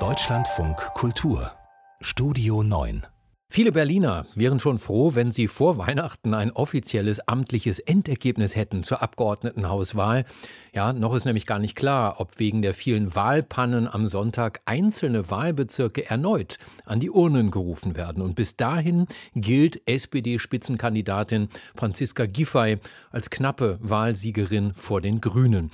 Deutschlandfunk Kultur Studio 9 Viele Berliner wären schon froh, wenn sie vor Weihnachten ein offizielles amtliches Endergebnis hätten zur Abgeordnetenhauswahl. Ja, noch ist nämlich gar nicht klar, ob wegen der vielen Wahlpannen am Sonntag einzelne Wahlbezirke erneut an die Urnen gerufen werden. Und bis dahin gilt SPD-Spitzenkandidatin Franziska Giffey als knappe Wahlsiegerin vor den Grünen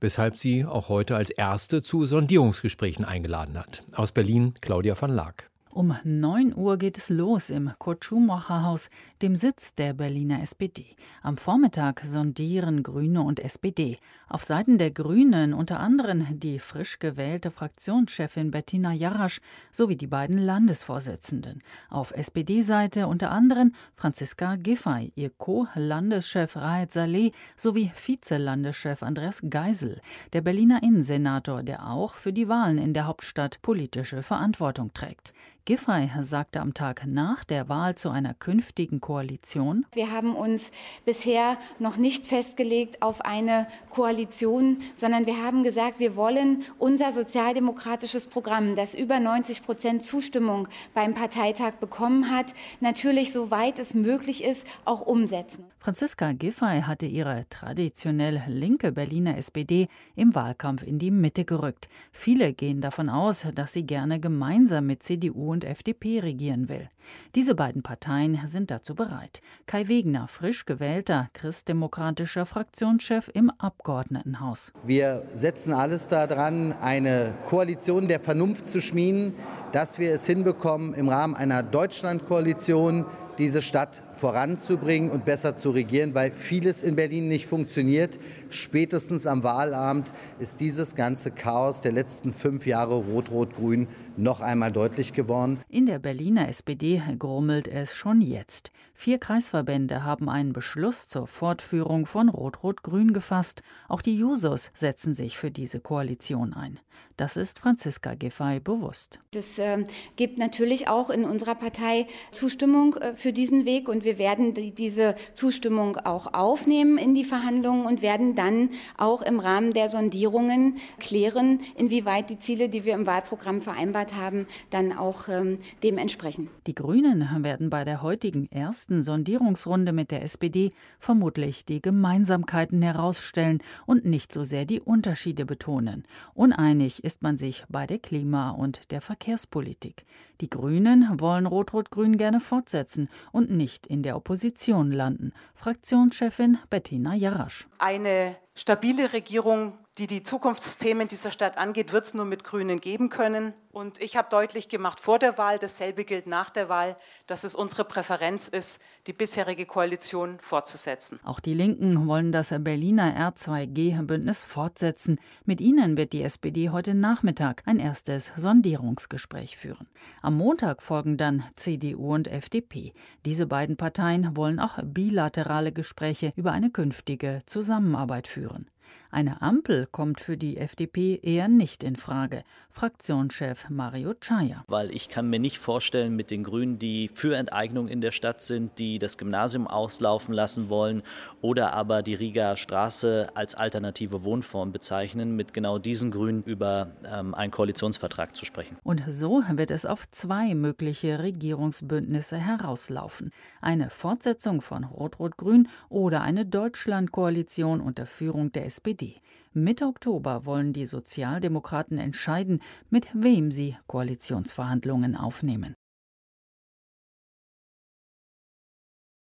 weshalb sie auch heute als erste zu Sondierungsgesprächen eingeladen hat. Aus Berlin Claudia van Laak. Um 9 Uhr geht es los im Kurt-Schumacher-Haus, dem Sitz der Berliner SPD. Am Vormittag sondieren Grüne und SPD. Auf Seiten der Grünen unter anderem die frisch gewählte Fraktionschefin Bettina Jarasch sowie die beiden Landesvorsitzenden. Auf SPD-Seite unter anderem Franziska Giffey, ihr Co-Landeschef Raed Saleh sowie Vizelandeschef Andreas Geisel, der Berliner Innensenator, der auch für die Wahlen in der Hauptstadt politische Verantwortung trägt. Giffey sagte am Tag nach der Wahl zu einer künftigen Koalition. Wir haben uns bisher noch nicht festgelegt auf eine Koalition, sondern wir haben gesagt, wir wollen unser sozialdemokratisches Programm, das über 90 Prozent Zustimmung beim Parteitag bekommen hat, natürlich soweit es möglich ist, auch umsetzen. Franziska Giffey hatte ihre traditionell linke Berliner SPD im Wahlkampf in die Mitte gerückt. Viele gehen davon aus, dass sie gerne gemeinsam mit CDU und FDP regieren will. Diese beiden Parteien sind dazu bereit. Kai Wegner, frisch gewählter christdemokratischer Fraktionschef im Abgeordnetenhaus. Wir setzen alles daran, eine Koalition der Vernunft zu schmieden, dass wir es hinbekommen, im Rahmen einer Deutschlandkoalition diese Stadt voranzubringen und besser zu regieren, weil vieles in Berlin nicht funktioniert. Spätestens am Wahlabend ist dieses ganze Chaos der letzten fünf Jahre Rot-Rot-Grün noch einmal deutlich geworden. In der Berliner SPD grummelt es schon jetzt. Vier Kreisverbände haben einen Beschluss zur Fortführung von Rot-Rot-Grün gefasst. Auch die Jusos setzen sich für diese Koalition ein. Das ist Franziska Giffey bewusst. Es äh, gibt natürlich auch in unserer Partei Zustimmung äh, für diesen Weg und wir werden die, diese Zustimmung auch aufnehmen in die Verhandlungen und werden dann auch im Rahmen der Sondierungen klären, inwieweit die Ziele, die wir im Wahlprogramm vereinbart haben, dann auch ähm, dem entsprechen. Die Grünen werden bei der heutigen ersten Sondierungsrunde mit der SPD vermutlich die Gemeinsamkeiten herausstellen und nicht so sehr die Unterschiede betonen. Uneinig ist man sich bei der Klima- und der Verkehrspolitik. Die Grünen wollen Rot-Rot-Grün gerne fortsetzen und nicht in der Opposition landen. Fraktionschefin Bettina Jarasch. Eine stabile Regierung die die Zukunftsthemen dieser Stadt angeht, wird es nur mit Grünen geben können. Und ich habe deutlich gemacht vor der Wahl, dasselbe gilt nach der Wahl, dass es unsere Präferenz ist, die bisherige Koalition fortzusetzen. Auch die Linken wollen das Berliner R2G-Bündnis fortsetzen. Mit ihnen wird die SPD heute Nachmittag ein erstes Sondierungsgespräch führen. Am Montag folgen dann CDU und FDP. Diese beiden Parteien wollen auch bilaterale Gespräche über eine künftige Zusammenarbeit führen führen. Eine Ampel kommt für die FDP eher nicht in Frage. Fraktionschef Mario Chaya. Weil ich kann mir nicht vorstellen, mit den Grünen, die für Enteignung in der Stadt sind, die das Gymnasium auslaufen lassen wollen oder aber die Rieger Straße als alternative Wohnform bezeichnen, mit genau diesen Grünen über ähm, einen Koalitionsvertrag zu sprechen. Und so wird es auf zwei mögliche Regierungsbündnisse herauslaufen. Eine Fortsetzung von Rot-Rot-Grün oder eine Deutschlandkoalition unter Führung der SPD. Mitte Oktober wollen die Sozialdemokraten entscheiden, mit wem sie Koalitionsverhandlungen aufnehmen.